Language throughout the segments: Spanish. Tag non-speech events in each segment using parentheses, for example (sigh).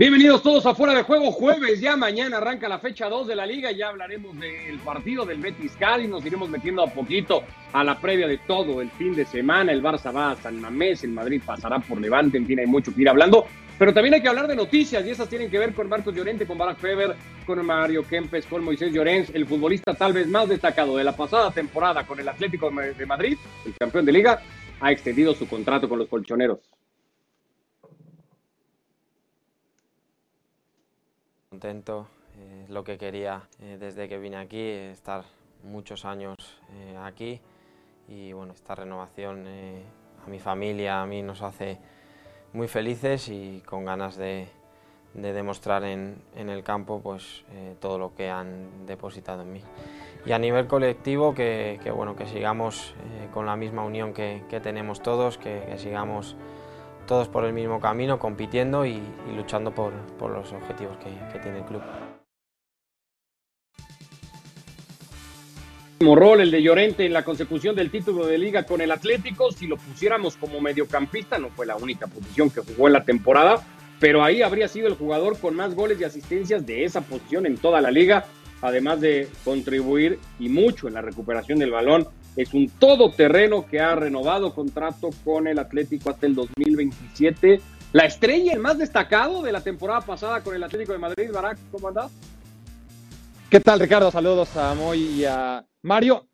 Bienvenidos todos a Fuera de Juego, jueves, ya mañana arranca la fecha 2 de la liga, ya hablaremos del partido del Betis Cádiz, nos iremos metiendo a poquito a la previa de todo el fin de semana, el Barça va a San Mamés, el Madrid pasará por Levante, en fin, hay mucho que ir hablando, pero también hay que hablar de noticias y esas tienen que ver con Marcos Llorente, con Barack Feber, con Mario Kempes, con Moisés Llorens, el futbolista tal vez más destacado de la pasada temporada con el Atlético de Madrid, el campeón de liga, ha extendido su contrato con los colchoneros. Contento, eh, es lo que quería eh, desde que vine aquí, estar muchos años eh, aquí y bueno, esta renovación a mi familia, a mí nos hace muy felices y con ganas de, demostrar en, el campo pues, todo lo que han depositado en mí. Y a nivel colectivo, que, bueno, que sigamos con la misma unión que, tenemos todos, que sigamos todos por el mismo camino, compitiendo y, luchando por, los objetivos que, tiene el club. rol el de Llorente en la consecución del título de liga con el Atlético. Si lo pusiéramos como mediocampista, no fue la única posición que jugó en la temporada, pero ahí habría sido el jugador con más goles y asistencias de esa posición en toda la liga, además de contribuir y mucho en la recuperación del balón es un todoterreno que ha renovado contrato con el Atlético hasta el 2027. La estrella, el más destacado de la temporada pasada con el Atlético de Madrid, Barak, ¿cómo andás? ¿Qué tal, Ricardo? Saludos a Moy y a Mario.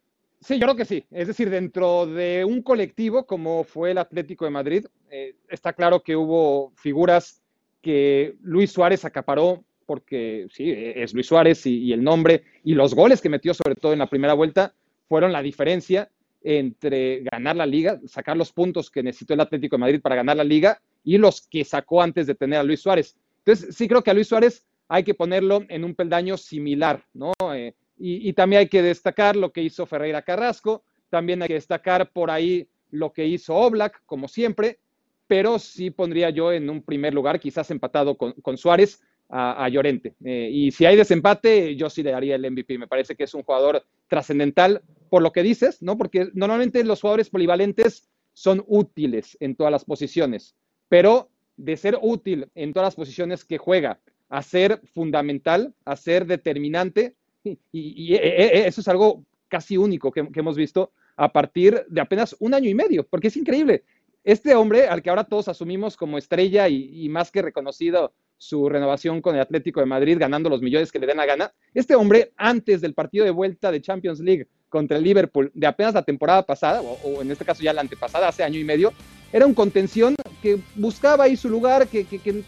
Sí, yo creo que sí. Es decir, dentro de un colectivo como fue el Atlético de Madrid, eh, está claro que hubo figuras que Luis Suárez acaparó porque sí, es Luis Suárez y el nombre y los goles que metió sobre todo en la primera vuelta fueron la diferencia entre ganar la liga, sacar los puntos que necesitó el Atlético de Madrid para ganar la liga y los que sacó antes de tener a Luis Suárez. Entonces, sí creo que a Luis Suárez hay que ponerlo en un peldaño similar, ¿no? Eh, y, también hay que destacar lo que hizo Ferreira Carrasco, también hay que destacar por ahí lo que hizo Oblak, como siempre, pero sí pondría yo en un primer lugar, quizás empatado con, Suárez, a, Llorente. Eh, y si hay desempate, yo sí le daría el MVP. Me parece que es un jugador trascendental por lo que dices, ¿no? Porque normalmente los jugadores polivalentes son útiles en todas las posiciones, pero de ser útil en todas las posiciones que juega a ser fundamental, a ser determinante, y, e, e, e, eso es algo casi único que, hemos visto a partir de apenas un año y medio, porque es increíble. Este hombre, al que ahora todos asumimos como estrella y más que reconocido su renovación con el Atlético de Madrid, ganando los millones que le den la gana. Este hombre, antes del partido de vuelta de Champions League contra el Liverpool de apenas la temporada pasada, o, en este caso ya la antepasada, hace año y medio, era un contención que buscaba ahí su lugar, que,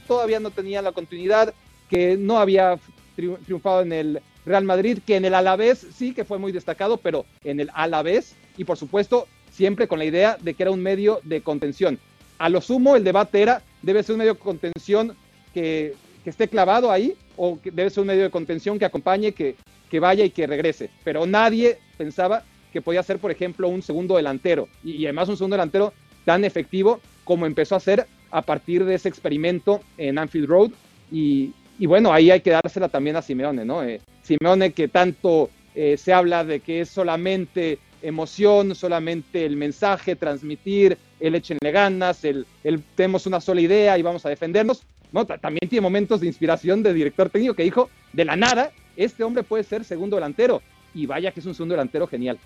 todavía no tenía la continuidad, que no había triunfado en el Real Madrid, que en el Alavés sí que fue muy destacado, pero en el Alavés, y por supuesto, siempre con la idea de que era un medio de contención. A lo sumo, el debate era, debe ser un medio de contención que, esté clavado ahí o que debe ser un medio de contención que acompañe, que, que vaya y que regrese. Pero nadie pensaba que podía ser, por ejemplo, un segundo delantero y, además un segundo delantero tan efectivo como empezó a ser a partir de ese experimento en Anfield Road. Y, bueno, ahí hay que dársela también a Simeone, ¿no? Eh, Simeone que tanto eh, se habla de que es solamente emoción, solamente el mensaje, transmitir, el échenle ganas, el, el tenemos una sola idea y vamos a defendernos. No, también tiene momentos de inspiración de director técnico que dijo, de la nada, este hombre puede ser segundo delantero. Y vaya que es un segundo delantero genial.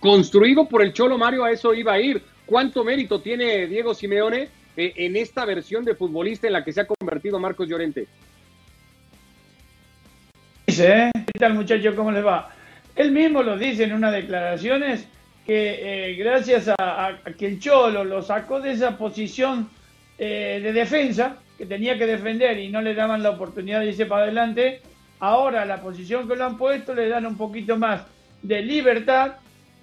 Construido por el Cholo Mario, a eso iba a ir. ¿Cuánto mérito tiene Diego Simeone eh, en esta versión de futbolista en la que se ha convertido Marcos Llorente? Dice, ¿eh? ¿qué tal muchachos? ¿Cómo les va? Él mismo lo dice en unas declaraciones que eh, gracias a, que el Cholo lo sacó de esa posición eh, de defensa, que tenía que defender y no le daban la oportunidad de irse para adelante, ahora la posición que lo han puesto le dan un poquito más de libertad.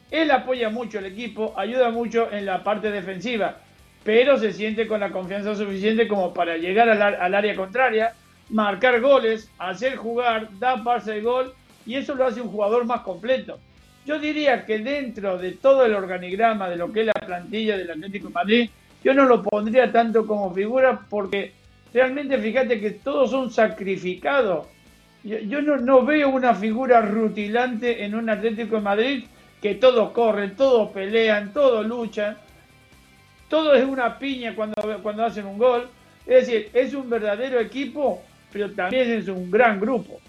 Él apoya mucho al equipo, ayuda mucho en la parte defensiva, pero se siente con la confianza suficiente como para llegar al, área contraria, marcar goles, hacer jugar, dar pase de gol, y eso lo hace un jugador más completo. Yo diría que dentro de todo el organigrama de lo que es la plantilla del Atlético Madrid, yo no lo pondría tanto como figura porque realmente fíjate que todos son sacrificados. Yo, no, veo una figura rutilante en un Atlético de Madrid que todos corren, todos pelean, todos luchan. Todo es una piña cuando, cuando hacen un gol. Es decir, es un verdadero equipo, pero también es un gran grupo.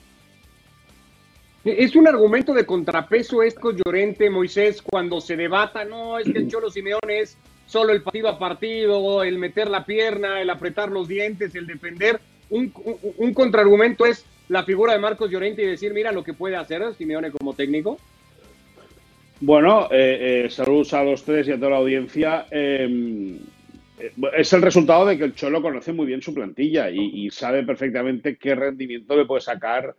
Es un argumento de contrapeso esto, Llorente, Moisés, cuando se debata, no, es que el Cholo Simeone es solo el partido a partido, el meter la pierna, el apretar los dientes, el defender. Un, un, contraargumento es la figura de Marcos Llorente y decir, mira lo que puede hacer Simeone como técnico. Bueno, eh, eh, saludos a los tres y a toda la audiencia. Em, eh, es el resultado de que el Cholo conoce muy bien su plantilla y, sabe perfectamente qué rendimiento le puede sacar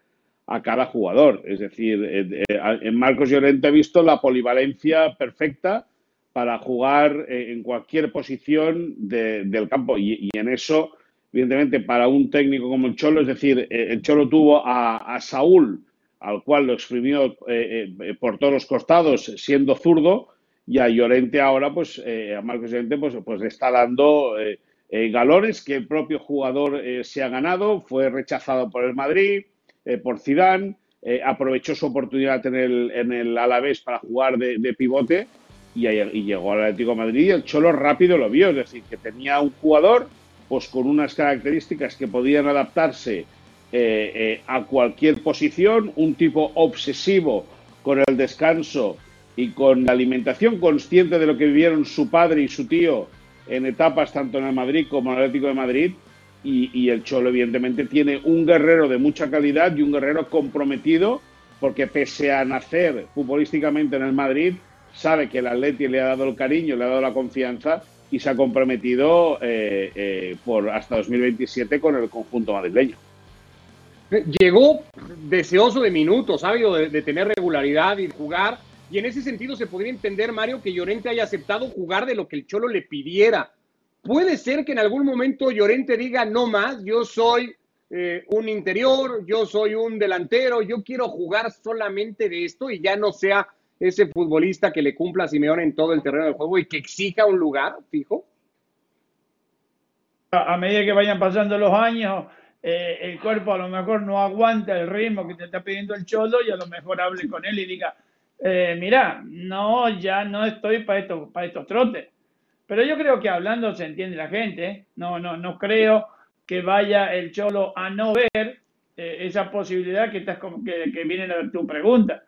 a cada jugador. Es decir, en Marcos Llorente he visto la polivalencia perfecta para jugar en cualquier posición del campo. Y, en eso, evidentemente, para un técnico como el Cholo, es decir, el Cholo tuvo a, Saúl, al cual lo exprimió eh, eh, por todos los costados siendo zurdo, y a Llorente ahora, pues eh, a Marcos Llorente, pues, pues le está dando galones que el propio jugador se ha ganado, fue rechazado por el Madrid, eh, por Zidane, eh, aprovechó su oportunidad en el, en el Alavés para jugar de, pivote y, llegó al Atlético de Madrid y el Cholo rápido lo vio, es decir, que tenía un jugador pues con unas características que podían adaptarse eh, a cualquier posición, un tipo obsesivo con el descanso y con la alimentación consciente de lo que vivieron su padre y su tío en etapas tanto en el Madrid como en el Atlético de Madrid y, el Cholo, evidentemente, tiene un guerrero de mucha calidad y un guerrero comprometido, porque pese a nacer futbolísticamente en el Madrid, sabe que el Atleti le ha dado el cariño, le ha dado la confianza y se ha comprometido eh, eh, por hasta 2027 con el conjunto madrileño. Llegó deseoso de minutos, de, de, tener regularidad y jugar. Y en ese sentido se podría entender, Mario, que Llorente haya aceptado jugar de lo que el Cholo le pidiera Puede ser que en algún momento Llorente diga, no más, yo soy eh, un interior, yo soy un delantero, yo quiero jugar solamente de esto y ya no sea ese futbolista que le cumpla a Simeone en todo el terreno del juego y que exija un lugar fijo? A medida que vayan pasando los años, eh, el cuerpo a lo mejor no aguanta el ritmo que te está pidiendo el cholo y a lo mejor hable con él y diga, eh, mira, no, ya no estoy para estos, para estos trotes. Pero yo creo que hablando se entiende la gente. No, no, no creo que vaya el Cholo a no ver eh, esa posibilidad que, estás, que, que viene a tu pregunta.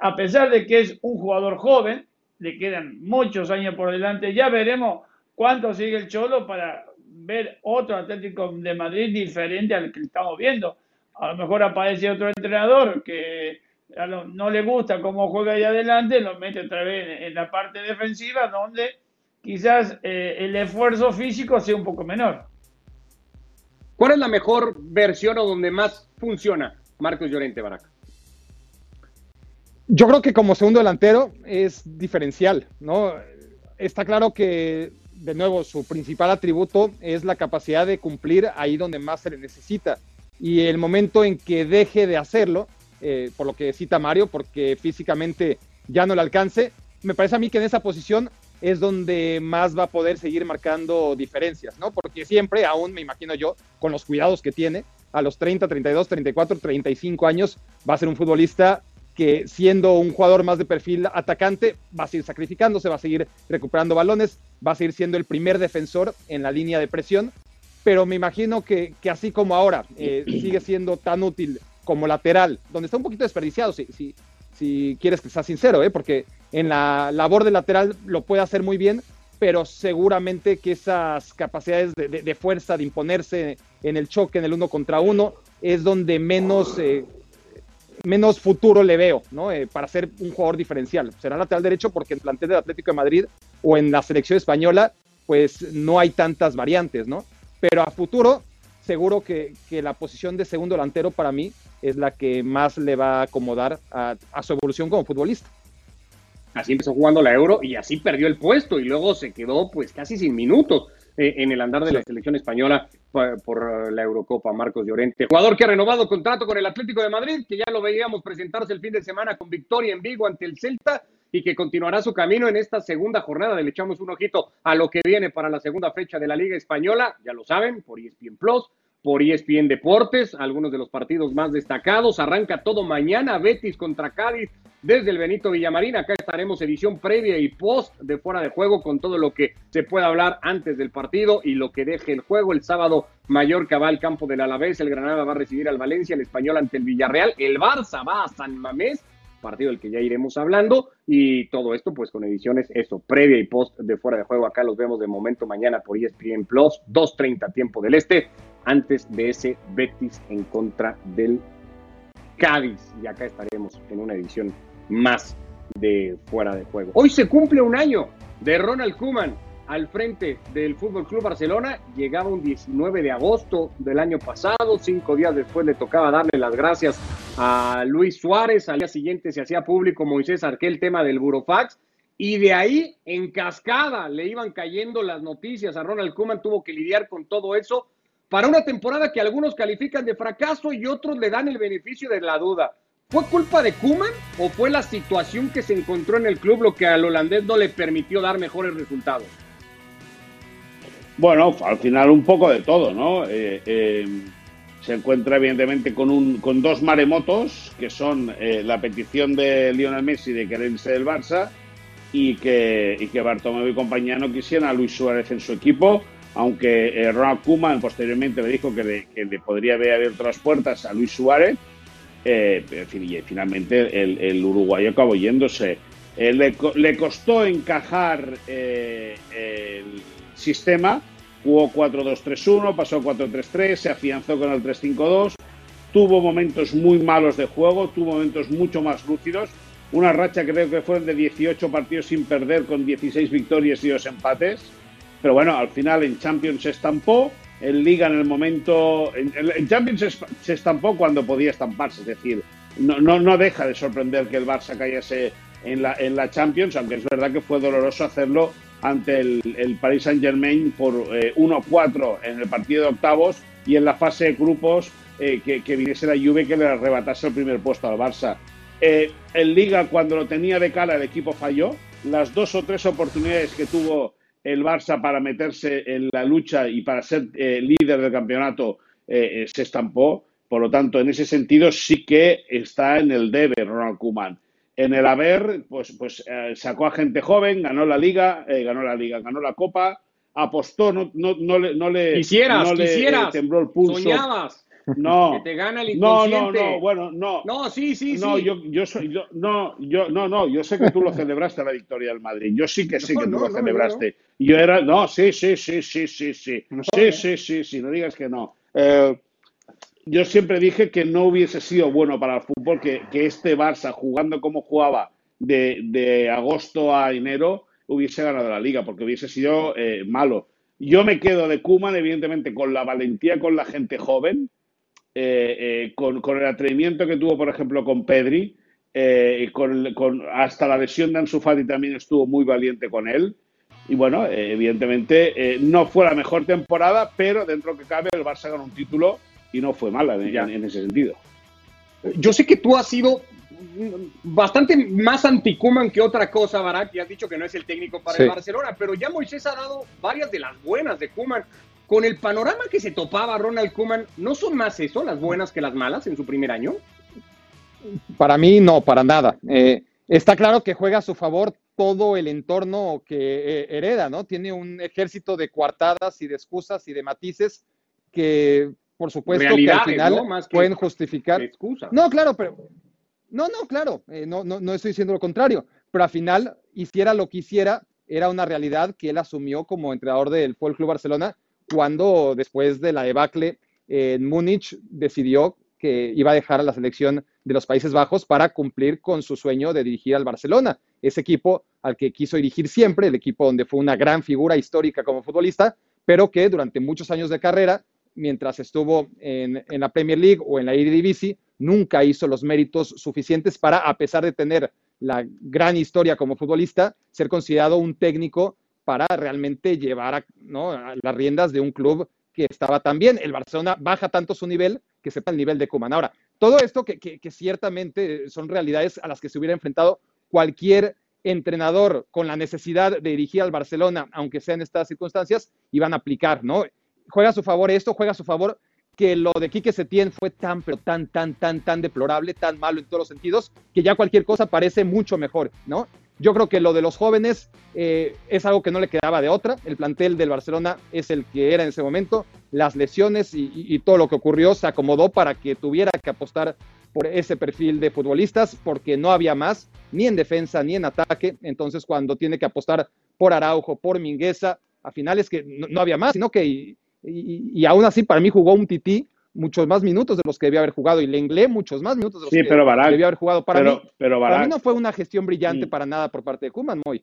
A pesar de que es un jugador joven, le quedan muchos años por delante, ya veremos cuánto sigue el Cholo para ver otro Atlético de Madrid diferente al que estamos viendo. A lo mejor aparece otro entrenador que no le gusta cómo juega ahí adelante, lo mete otra vez en la parte defensiva donde quizás eh, el esfuerzo físico sea un poco menor. ¿Cuál es la mejor versión o donde más funciona Marcos Llorente Baraca? Yo creo que como segundo delantero es diferencial, ¿no? Está claro que, de nuevo, su principal atributo es la capacidad de cumplir ahí donde más se le necesita. Y el momento en que deje de hacerlo, eh, por lo que cita Mario, porque físicamente ya no le alcance, me parece a mí que en esa posición es donde más va a poder seguir marcando diferencias, ¿no? Porque siempre, aún me imagino yo, con los cuidados que tiene, a los 30, 32, 34, 35 años, va a ser un futbolista que siendo un jugador más de perfil atacante, va a seguir sacrificándose, va a seguir recuperando balones, va a seguir siendo el primer defensor en la línea de presión, pero me imagino que, así como ahora eh, sigue siendo tan útil como lateral, donde está un poquito desperdiciado, si, si, si quieres que sea sincero, ¿eh? porque en la labor de lateral lo puede hacer muy bien, pero seguramente que esas capacidades de, fuerza, de imponerse en el choque, en el uno contra uno, es donde menos, eh, menos futuro le veo, ¿no? Eh, para ser un jugador diferencial. Será lateral derecho porque en el plantel del Atlético de Madrid o en la selección española, pues no hay tantas variantes, ¿no? Pero a futuro, seguro que, que la posición de segundo delantero para mí es la que más le va a acomodar a, su evolución como futbolista. Así empezó jugando la Euro y así perdió el puesto y luego se quedó pues casi sin minutos en el andar de la selección española por, la Eurocopa, Marcos Llorente. Jugador que ha renovado contrato con el Atlético de Madrid, que ya lo veíamos presentarse el fin de semana con victoria en Vigo ante el Celta y que continuará su camino en esta segunda jornada. Le echamos un ojito a lo que viene para la segunda fecha de la Liga Española, ya lo saben, por ESPN Plus por ESPN Deportes, algunos de los partidos más destacados. Arranca todo mañana, Betis contra Cádiz desde el Benito Villamarín. Acá estaremos edición previa y post de fuera de juego con todo lo que se pueda hablar antes del partido y lo que deje el juego. El sábado Mallorca va al campo del Alavés, el Granada va a recibir al Valencia, el Español ante el Villarreal, el Barça va a San Mamés partido del que ya iremos hablando y todo esto pues con ediciones eso, previa y post de fuera de juego, acá los vemos de momento mañana por ESPN Plus, 2.30 tiempo del este, antes de ese Betis en contra del Cádiz y acá estaremos en una edición más de fuera de juego. Hoy se cumple un año de Ronald Kuman al frente del Fútbol Club Barcelona. Llegaba un 19 de agosto del año pasado, cinco días después le tocaba darle las gracias a Luis Suárez. Al día siguiente se hacía público Moisés Arqué el tema del Burofax. Y de ahí, en cascada, le iban cayendo las noticias. A Ronald Koeman tuvo que lidiar con todo eso para una temporada que algunos califican de fracaso y otros le dan el beneficio de la duda. ¿Fue culpa de Kuman o fue la situación que se encontró en el club lo que al holandés no le permitió dar mejores resultados? Bueno, al final un poco de todo, ¿no? Eh, eh, se encuentra evidentemente con, un, con dos maremotos, que son eh, la petición de Lionel Messi de quererse del Barça y que, y que Bartomeu y compañía no quisieran a Luis Suárez en su equipo, aunque Ronald Koeman posteriormente le dijo que le, podría haber abierto las puertas a Luis Suárez, fin, y finalmente el, uruguayo acabó yéndose. Le, le, costó encajar el sistema, jugó 4-2-3-1, pasó 4-3-3, se afianzó con el 3-5-2, tuvo momentos muy malos de juego, tuvo momentos mucho más lúcidos, una racha creo que fueron de 18 partidos sin perder con 16 victorias y 2 empates, pero bueno, al final en Champions se estampó, en Liga en el momento, en, Champions se, estampó cuando podía estamparse, es decir, no, no, no deja de sorprender que el Barça cayese en la, en la Champions, aunque es verdad que fue doloroso hacerlo ante el, Paris Saint Germain por 1-4 eh, en el partido de octavos y en la fase de grupos eh, que, viniese la Juve que le arrebatase el primer puesto al Barça. Eh, en Liga, cuando lo tenía de cara, el equipo falló. Las dos o tres oportunidades que tuvo el Barça para meterse en la lucha y para ser líder del campeonato se estampó. Por lo tanto, en ese sentido sí que está en el debe Ronald Koeman. En el haber, pues, pues eh, sacó a gente joven, ganó la liga, eh, ganó la liga, ganó la copa, apostó, no, no, no le, no le, quisieras, no quisieras, tembló el pulso. Soñabas. No. Que te gana el inconsciente. No, no, no, bueno, no. No, sí, sí, no, sí. Yo, yo soy, yo, no, yo, no, no, yo sé que tú lo celebraste la victoria del Madrid. Yo sí que sí que tú lo celebraste. Yo era, no, sí, sí, sí, sí, sí, sí. Sí, sí, sí, sí, no digas que no. Eh, yo siempre dije que no hubiese sido bueno para el fútbol que, este Barça, jugando como jugaba de, agosto a enero, hubiese ganado la liga, porque hubiese sido eh, malo. Yo me quedo de Kuman, evidentemente, con la valentía con la gente joven, eh, eh, con, el atrevimiento que tuvo, por ejemplo, con Pedri, con, con, hasta la lesión de Ansu Fati también estuvo muy valiente con él. Y bueno, evidentemente no fue la mejor temporada, pero dentro que cabe, el Barça ganó un título y no fue mala en, ese sentido. Yo sé que tú has sido bastante más anticuman que otra cosa, Barak, y has dicho que no es el técnico para el Barcelona, pero ya Moisés ha dado varias de las buenas de Kuman. Con el panorama que se topaba Ronald Kuman, ¿no son más eso las buenas que las malas en su primer año? Para mí no, para nada. Eh, está claro que juega a su favor todo el entorno que eh, hereda, ¿no? Tiene un ejército de coartadas y de excusas y de matices que por supuesto que al final pueden justificar. No, claro, pero. No, no, claro, eh, no, no, no estoy diciendo lo contrario, pero al final, hiciera lo que hiciera, era una realidad que él asumió como entrenador del Fútbol Club Barcelona cuando después de la debacle en Múnich decidió que iba a dejar a la selección de los Países Bajos para cumplir con su sueño de dirigir al Barcelona, ese equipo al que quiso dirigir siempre, el equipo donde fue una gran figura histórica como futbolista, pero que durante muchos años de carrera mientras estuvo en, la Premier League o en la Eredivisie, nunca hizo los méritos suficientes para, a pesar de tener la gran historia como futbolista, ser considerado un técnico para realmente llevar a, las riendas de un club que estaba tan bien. El Barcelona baja tanto su nivel que sepa el nivel de Kuman. Ahora, todo esto que, que ciertamente son realidades a las que se hubiera enfrentado cualquier entrenador con la necesidad de dirigir al Barcelona, aunque sea en estas circunstancias, iban a aplicar, ¿no? Juega a su favor esto, juega a su favor que lo de Quique Setién fue tan, pero tan, tan, tan, tan deplorable, tan malo en todos los sentidos, que ya cualquier cosa parece mucho mejor, ¿no? Yo creo que lo de los jóvenes eh, es algo que no le quedaba de otra. El plantel del Barcelona es el que era en ese momento. Las lesiones y, todo lo que ocurrió se acomodó para que tuviera que apostar por ese perfil de futbolistas porque no había más, ni en defensa ni en ataque. Entonces, cuando tiene que apostar por Araujo, por Mingueza, a finales que no, había más, sino que, y, y, aún así, para mí jugó un tití muchos más minutos de los que debía haber jugado y le Lenglet muchos más minutos de los que debía haber jugado. Para, mí, para mí no fue una gestión brillante mm. para nada por parte de Kuman, Moy.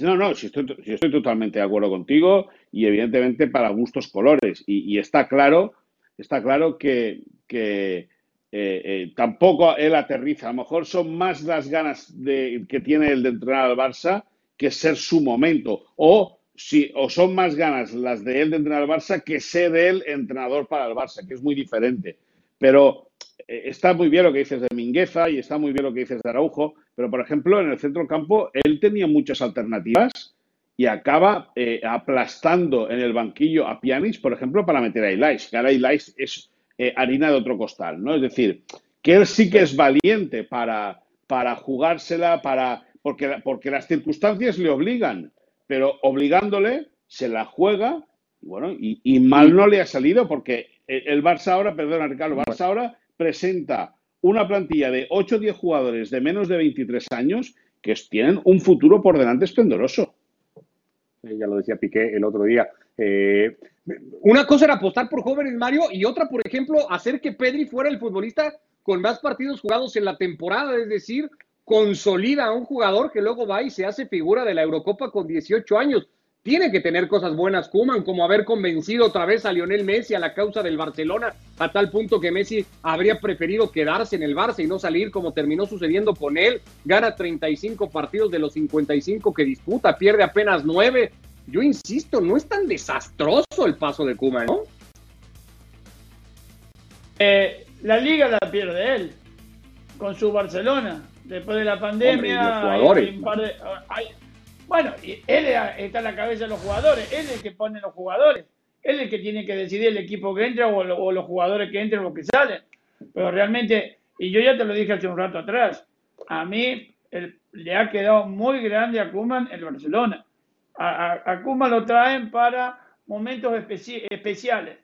No, no, si estoy, estoy, totalmente de acuerdo contigo y evidentemente para gustos colores. Y, está claro, está claro que, eh, eh, tampoco él aterriza. A lo mejor son más las ganas de, que tiene el de entrenar al Barça que ser su momento. O si, o son más ganas las de él de entrenar al Barça que ser él entrenador para el Barça, que es muy diferente. Pero eh, está muy bien lo que dices de Mingueza y está muy bien lo que dices de Araujo, pero por ejemplo en el centro campo él tenía muchas alternativas y acaba eh, aplastando en el banquillo a Pjanic, por ejemplo, para meter a Ilais, que ahora Ilais es eh, harina de otro costal, ¿no? Es decir, que él sí que es valiente para, para jugársela, para, porque, porque las circunstancias le obligan, pero obligándole se la juega y bueno, y, mal no le ha salido porque el Barça ahora, perdona Ricardo, el Barça ahora presenta una plantilla de 8 o 10 jugadores de menos de 23 años que tienen un futuro por delante esplendoroso. Ya lo decía Piqué el otro día. Eh, una cosa era apostar por jóvenes, Mario, y otra, por ejemplo, hacer que Pedri fuera el futbolista con más partidos jugados en la temporada, es decir, consolida a un jugador que luego va y se hace figura de la Eurocopa con 18 años. Tiene que tener cosas buenas Kuman, como haber convencido otra vez a Lionel Messi a la causa del Barcelona, a tal punto que Messi habría preferido quedarse en el Barça y no salir como terminó sucediendo con él. Gana 35 partidos de los 55 que disputa, pierde apenas 9. Yo insisto, no es tan desastroso el paso de Kuman, ¿no? Eh, la liga la pierde él con su Barcelona después de la pandemia. bueno, y él está en la cabeza de los jugadores, él es el que pone los jugadores, él es el que tiene que decidir el equipo que entra o, los jugadores que entran o que salen. Pero realmente, y yo ya te lo dije hace un rato atrás, a mí le ha quedado muy grande a Kuman el Barcelona. A, a, Kuman lo traen para momentos especiales.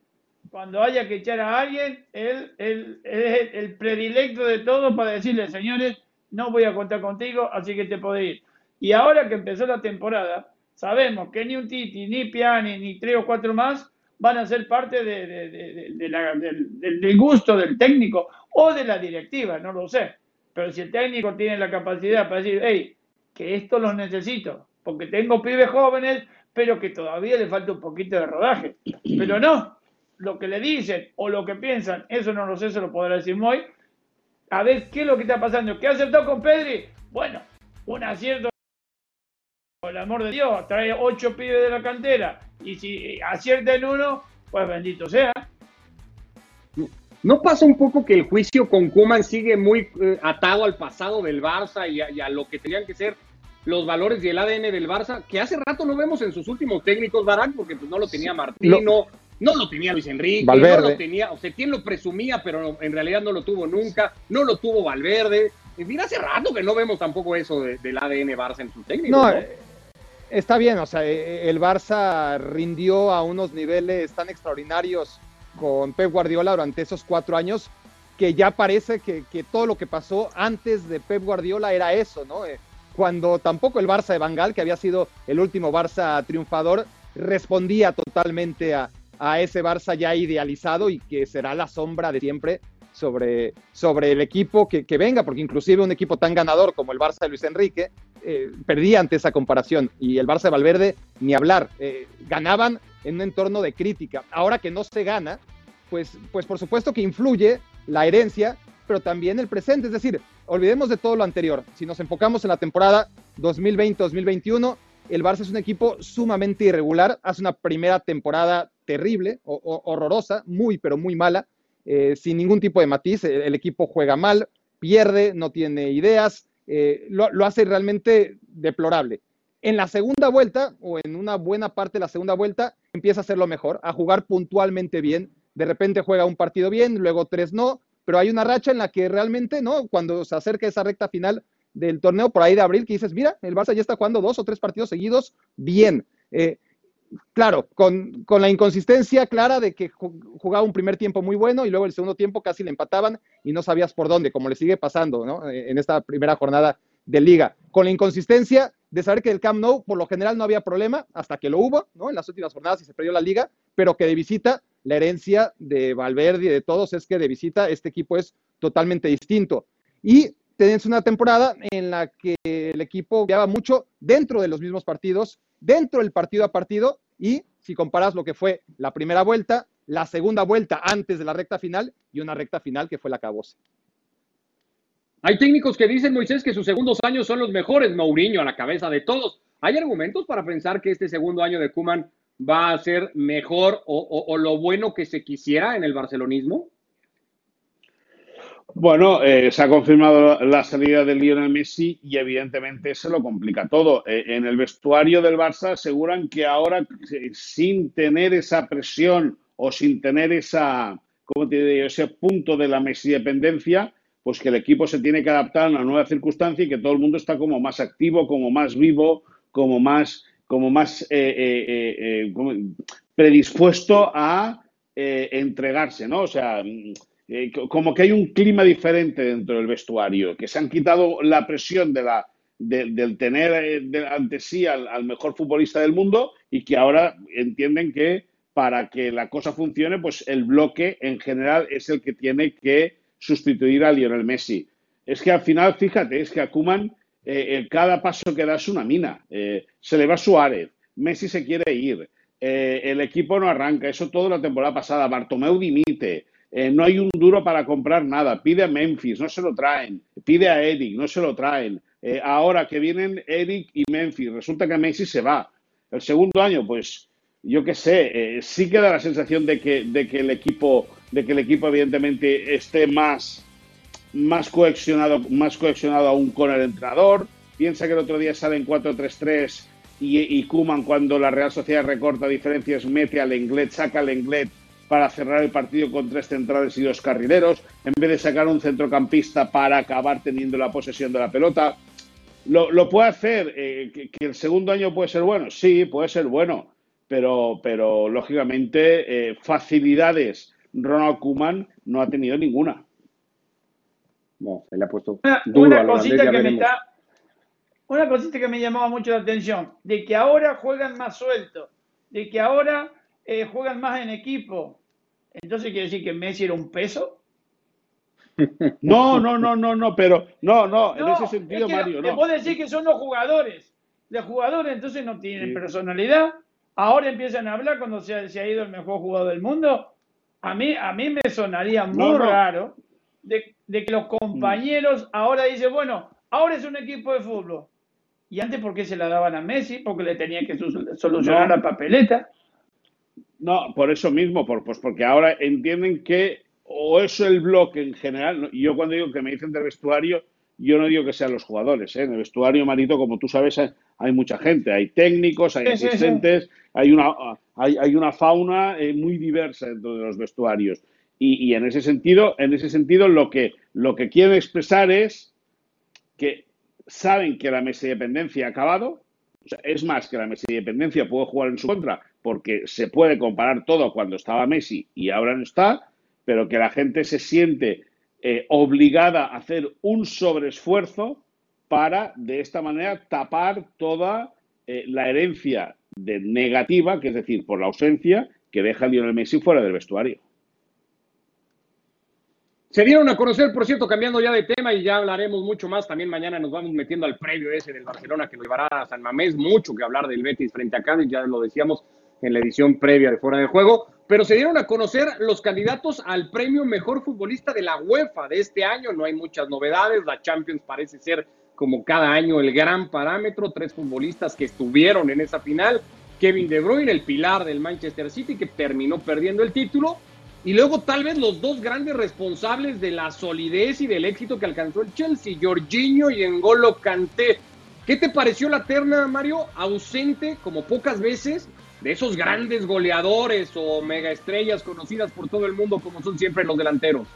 Cuando haya que echar a alguien, él, él es el predilecto de todo para decirle, señores, no voy a contar contigo, así que te podés ir. Y ahora que empezó la temporada, sabemos que ni un Titi, ni Piani, ni tres o cuatro más van a ser parte del, gusto del técnico o de la directiva, no lo sé. Pero si el técnico tiene la capacidad para decir, hey, que esto lo necesito, porque tengo pibes jóvenes, pero que todavía le falta un poquito de rodaje. Pero no, lo que le dicen o lo que piensan, eso no lo sé, se lo podrá decir Moy, a ver qué es lo que está pasando. ¿Qué acertó con Pedri? Bueno, un acierto, por el amor de Dios, trae ocho pibes de la cantera y si acierta en uno, pues bendito sea. ¿No pasa un poco que el juicio con Kuman sigue muy eh, atado al pasado del Barça y a, lo que tenían que ser los valores y el ADN del Barça, que hace rato no vemos en sus últimos técnicos, Barak, porque pues no lo tenía Martino, no lo tenía Luis Enrique, no lo tenía, o sea, ¿quién lo presumía, pero en realidad no lo tuvo nunca, no lo tuvo Valverde. Y mira, hace rato que no vemos tampoco eso del ADN Barça en su técnico. No, eh, está bien, o sea, eh, el Barça rindió a unos niveles tan extraordinarios con Pep Guardiola durante esos cuatro años que ya parece que, todo lo que pasó antes de Pep Guardiola era eso, ¿no? Eh, cuando tampoco el Barça de Bangal, que había sido el último Barça triunfador, respondía totalmente a, a ese Barça ya idealizado y que será la sombra de siempre sobre, sobre el equipo que, venga, porque inclusive un equipo tan ganador como el Barça de Luis Enrique eh, perdía ante esa comparación y el Barça de Valverde ni hablar, eh, ganaban en un entorno de crítica. Ahora que no se gana, pues, pues por supuesto que influye la herencia, pero también el presente, es decir, olvidemos de todo lo anterior. Si nos enfocamos en la temporada 2020-2021, el Barça es un equipo sumamente irregular, hace una primera temporada terrible, o, horrorosa, muy, pero muy mala, eh, sin ningún tipo de matiz. El, equipo juega mal, pierde, no tiene ideas, eh, lo, hace realmente deplorable. en la segunda vuelta, o en una buena parte de la segunda vuelta, empieza a hacerlo mejor, a jugar puntualmente bien. De repente juega un partido bien, luego tres no, pero hay una racha en la que realmente, ¿no? Cuando se acerca esa recta final del torneo por ahí de abril, que dices, mira, el Barça ya está jugando dos o tres partidos seguidos bien. Eh, claro, con, con, la inconsistencia clara de que jugaba un primer tiempo muy bueno y luego el segundo tiempo casi le empataban y no sabías por dónde, como le sigue pasando ¿no? en esta primera jornada de liga. Con la inconsistencia de saber que el Camp Nou por lo general no había problema hasta que lo hubo ¿no? en las últimas jornadas y se perdió la liga, pero que de visita la herencia de Valverde y de todos es que de visita este equipo es totalmente distinto. Y tenés una temporada en la que el equipo viajaba mucho dentro de los mismos partidos, dentro del partido a partido, y si comparas lo que fue la primera vuelta, la segunda vuelta antes de la recta final y una recta final que fue la cabosa. Hay técnicos que dicen, Moisés, que sus segundos años son los mejores, Mourinho a la cabeza de todos. ¿Hay argumentos para pensar que este segundo año de Kuman va a ser mejor o, lo bueno que se quisiera en el barcelonismo? Bueno, eh, se ha confirmado la salida de Lionel Messi y evidentemente se lo complica todo. Eh, en el vestuario del Barça aseguran que ahora, eh, sin tener esa presión o sin tener esa, ¿cómo te digo? ese punto de la Messi dependencia, pues que el equipo se tiene que adaptar a una nueva circunstancia y que todo el mundo está como más activo, como más vivo, como más, como más predispuesto a entregarse, ¿no? O sea, eh, como que hay un clima diferente dentro del vestuario, que se han quitado la presión de la, del tener eh, ante sí al, mejor futbolista del mundo y que ahora entienden que para que la cosa funcione, pues el bloque en general es el que tiene que sustituir a Lionel Messi. Es que al final, fíjate, es que a Kuman eh, cada paso que da es una mina. se le va Suárez, Messi se quiere ir, el equipo no arranca, eso todo la temporada pasada, Bartomeu dimite, eh, no hay un duro para comprar nada. Pide a Memphis, no se lo traen. Pide a Eric, no se lo traen. Eh, ahora que vienen Eric y Memphis, resulta que Messi se va. El segundo año, pues yo qué sé, eh, sí queda la sensación de que, de que el equipo, de que el equipo evidentemente esté más, más más aún con el entrenador. Piensa que el otro día sale en 4-3-3 y, y Kuman cuando la Real Sociedad recorta diferencias mete al Englet, saca al Englet para cerrar el partido con tres centrales y dos carrileros, en vez de sacar un centrocampista para acabar teniendo la posesión de la pelota. ¿Lo, puede hacer? Eh, que, el segundo año puede ser bueno? Sí, puede ser bueno, pero, pero lógicamente eh, facilidades Ronald Kuman no ha tenido ninguna. No, se le ha puesto una, cosita que me una cosita que me llamaba mucho la atención, de que ahora juegan más sueltos, de que ahora eh, juegan más en equipo, entonces quiere decir que Messi era un peso. (laughs) No, no, no, no, no, pero no, no, en ese sentido, Mario. No. puedo decir que son los jugadores. Los jugadores entonces no tienen personalidad. Ahora empiezan a hablar cuando se ha, ido el mejor jugador del mundo. A mí, a mí me sonaría muy raro de, que los compañeros ahora dicen, bueno, ahora es un equipo de fútbol. Y antes, ¿por qué se la daban a Messi? Porque le tenía que solucionar la papeleta. No, por eso mismo, por, pues porque ahora entienden que o es el bloque en general, y yo cuando digo que me dicen de vestuario, yo no digo que sean los jugadores, ¿eh? en el vestuario, Marito, como tú sabes, hay mucha gente, hay técnicos, hay asistentes, Hay, una, hay, una fauna eh, muy diversa dentro de los vestuarios. Y, en ese sentido, en ese sentido lo, que, lo que quieren expresar es que saben que la mesa de dependencia ha acabado, es más, que la Messi dependencia puede jugar en su contra porque se puede comparar todo cuando estaba Messi y ahora no está, pero que la gente se siente eh, obligada a hacer un sobreesfuerzo para, de esta manera, tapar toda eh, la herencia de negativa, que es decir, por la ausencia que deja Lionel Messi fuera del vestuario. Se dieron a conocer, por cierto, cambiando ya de tema y ya hablaremos mucho más. También mañana nos vamos metiendo al previo ese del Barcelona que nos llevará a San Mamés. Mucho que hablar del Betis frente a Cádiz, ya lo decíamos en la edición previa de Fuera de Juego. Pero se dieron a conocer los candidatos al premio Mejor Futbolista de la UEFA de este año. No hay muchas novedades. La Champions parece ser, como cada año, el gran parámetro. Tres futbolistas que estuvieron en esa final. Kevin De Bruyne, el pilar del Manchester City, que terminó perdiendo el título y luego tal vez los dos grandes responsables de la solidez y del éxito que alcanzó el Chelsea, Jorginho y Engolo Kanté. ¿Qué te pareció la terna, Mario? Ausente como pocas veces de esos grandes goleadores o mega estrellas conocidas por todo el mundo como son siempre los delanteros.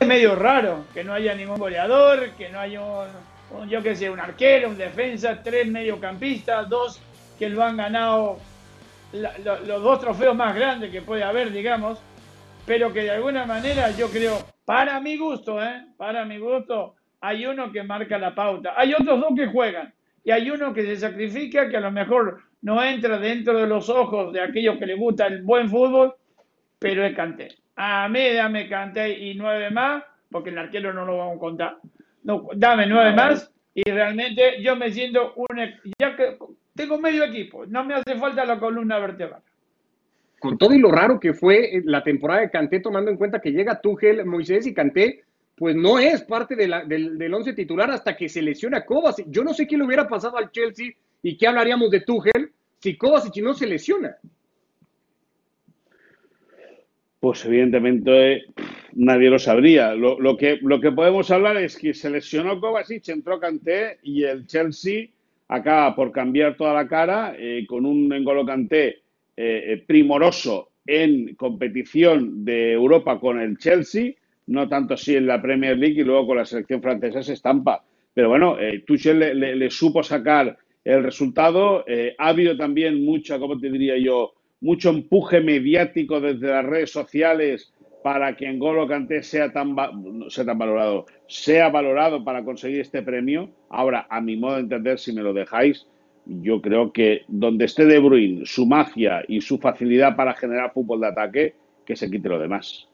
Es medio raro que no haya ningún goleador, que no haya un, yo que sé, un arquero, un defensa, tres mediocampistas, dos que lo han ganado los dos trofeos más grandes que puede haber, digamos, pero que de alguna manera yo creo, para mi gusto, ¿eh? para mi gusto, hay uno que marca la pauta. Hay otros dos que juegan y hay uno que se sacrifica, que a lo mejor no entra dentro de los ojos de aquellos que les gusta el buen fútbol, pero es Canté. A mí dame Canté y nueve más, porque el arquero no lo vamos a contar. No, dame nueve más y realmente yo me siento un... Ya que tengo medio equipo, no me hace falta la columna vertebral. Con todo y lo raro que fue la temporada de Canté, tomando en cuenta que llega Tuchel, Moisés y Canté pues no es parte de del, del, once titular hasta que se lesiona Kovacic. Yo no sé qué le hubiera pasado al Chelsea y qué hablaríamos de Tuchel si Kovacic no se lesiona. Pues evidentemente nadie lo sabría. Lo, que, lo que podemos hablar es que se lesionó Kovacic, entró Kanté y el Chelsea acaba por cambiar toda la cara eh, con un Engolo Kanté eh, eh, primoroso en competición de Europa con el Chelsea no tanto así en la Premier League y luego con la selección francesa se estampa. Pero bueno, eh, Tuchel le, supo sacar el resultado. Eh, ha habido también mucha, ¿cómo te diría yo? Mucho empuje mediático desde las redes sociales para que N'Golo Kanté sea tan, sea tan valorado, sea valorado para conseguir este premio. Ahora, a mi modo de entender, si me lo dejáis, yo creo que donde esté De Bruyne, su magia y su facilidad para generar fútbol de ataque, que se quite lo demás.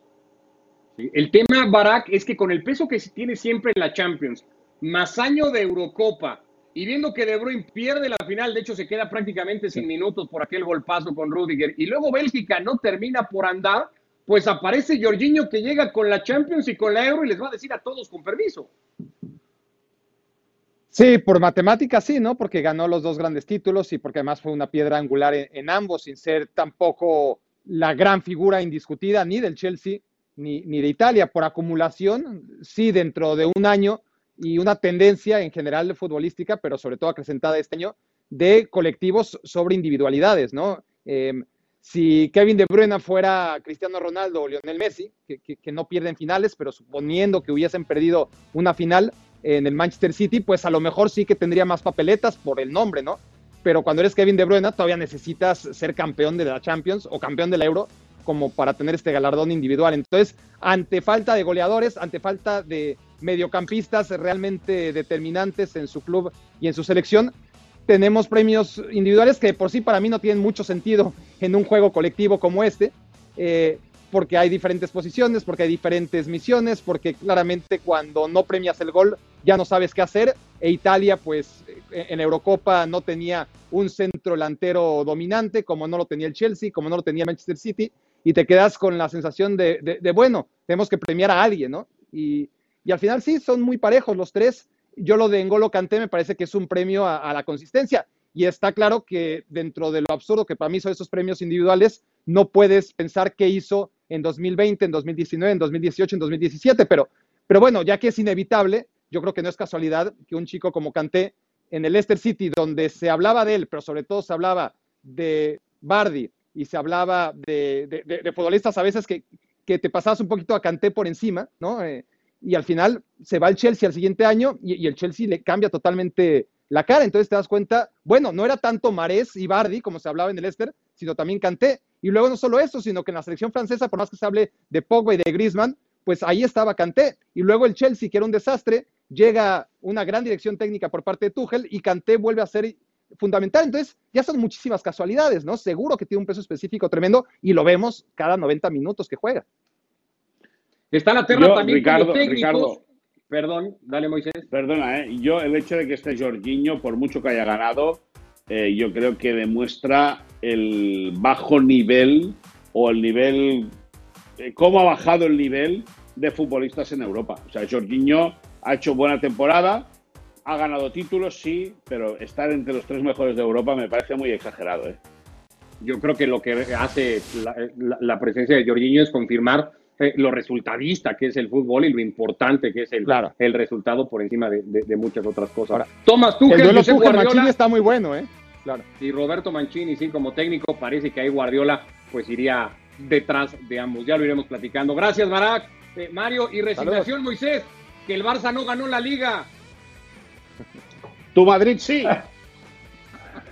El tema, Barak, es que con el peso que tiene siempre en la Champions, más año de Eurocopa, y viendo que De Bruyne pierde la final, de hecho se queda prácticamente sin minutos por aquel golpazo con Rudiger, y luego Bélgica no termina por andar, pues aparece Jorginho que llega con la Champions y con la Euro y les va a decir a todos con permiso. Sí, por matemáticas sí, ¿no? Porque ganó los dos grandes títulos y porque además fue una piedra angular en ambos, sin ser tampoco la gran figura indiscutida ni del Chelsea ni, de Italia. Por acumulación, sí, dentro de un año y una tendencia en general futbolística, pero sobre todo acrecentada este año, de colectivos sobre individualidades, ¿no? Em, si Kevin De Bruyne fuera Cristiano Ronaldo o Lionel Messi, que, no pierden finales, pero suponiendo que hubiesen perdido una final en el Manchester City, pues a lo mejor sí que tendría más papeletas por el nombre, ¿no? Pero cuando eres Kevin De Bruyne, todavía necesitas ser campeón de la Champions o campeón de la Euro como para tener este galardón individual. Entonces, ante falta de goleadores, ante falta de mediocampistas realmente determinantes en su club y en su selección, tenemos premios individuales que por sí para mí no tienen mucho sentido en un juego colectivo como este, eh, porque hay diferentes posiciones, porque hay diferentes misiones, porque claramente cuando no premias el gol ya no sabes qué hacer, e Italia pues en Eurocopa no tenía un centro delantero dominante, como no lo tenía el Chelsea, como no lo tenía Manchester City, y te quedas con la sensación de, bueno, tenemos que premiar a alguien, ¿no? Y, al final sí, son muy parejos los tres. Yo lo de Engolo Canté me parece que es un premio a, la consistencia. Y está claro que dentro de lo absurdo que para mí son esos premios individuales, no puedes pensar qué hizo en 2020, en 2019, en 2018, en 2017. Pero, pero bueno, ya que es inevitable, yo creo que no es casualidad que un chico como Canté en el Leicester City, donde se hablaba de él, pero sobre todo se hablaba de Bardi, y se hablaba de, de, futbolistas a veces que, que, te pasabas un poquito a Canté por encima, ¿no? Eh, y al final se va el Chelsea al siguiente año y, el Chelsea le cambia totalmente la cara. Entonces te das cuenta, bueno, no era tanto Marés y Bardi como se hablaba en el Esther, sino también Canté. Y luego no solo eso, sino que en la selección francesa, por más que se hable de Pogba y de Griezmann, pues ahí estaba Canté. Y luego el Chelsea, que era un desastre, llega una gran dirección técnica por parte de Tuchel y Canté vuelve a ser fundamental. Entonces, ya son muchísimas casualidades, ¿no? Seguro que tiene un peso específico tremendo y lo vemos cada 90 minutos que juega. Está la terna también Ricardo, Ricardo, Perdón, dale Moisés. Perdona, ¿eh? yo el hecho de que esté Jorginho, por mucho que haya ganado, eh, yo creo que demuestra el bajo nivel o el nivel, eh, cómo ha bajado el nivel de futbolistas en Europa. O sea, Jorginho ha hecho buena temporada, ha ganado títulos, sí, pero estar entre los tres mejores de Europa me parece muy exagerado. ¿eh? Yo creo que lo que hace la, presencia de Jorginho es confirmar eh, lo resultadista que es el fútbol y lo importante que es el, Claro. el resultado por encima de, de- de muchas otras cosas. Ahora, Tomás El Tuchel, duelo Guardiola está muy bueno, ¿eh? Claro. y Roberto Mancini, sí, como técnico, parece que ahí Guardiola pues iría detrás de ambos. Ya lo iremos platicando. Gracias, Barak. Eh, Mario, y resignación, Moisés, que el Barça no ganó la liga. Tu Madrid sí.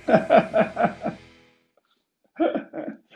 (laughs)